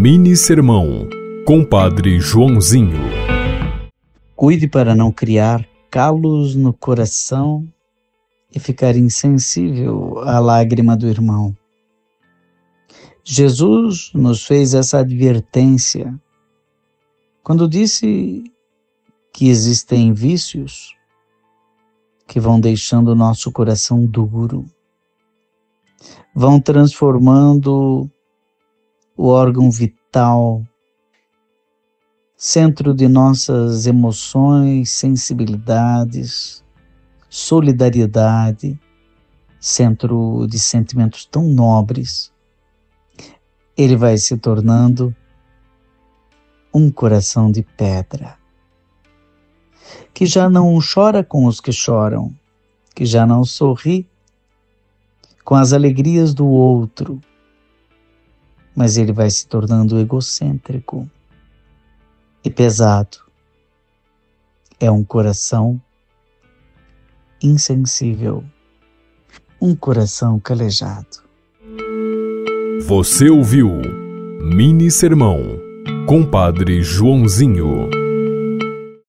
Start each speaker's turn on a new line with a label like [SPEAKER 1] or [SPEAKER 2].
[SPEAKER 1] Mini Sermão, Compadre Joãozinho.
[SPEAKER 2] Cuide para não criar calos no coração e ficar insensível à lágrima do irmão. Jesus nos fez essa advertência quando disse que existem vícios que vão deixando o nosso coração duro, vão transformando o órgão vital, centro de nossas emoções, sensibilidades, solidariedade, centro de sentimentos tão nobres, ele vai se tornando um coração de pedra, que já não chora com os que choram, que já não sorri com as alegrias do outro, mas ele vai se tornando egocêntrico e pesado. É um coração insensível, um coração calejado.
[SPEAKER 1] Você ouviu Mini Sermão, Compadre Joãozinho.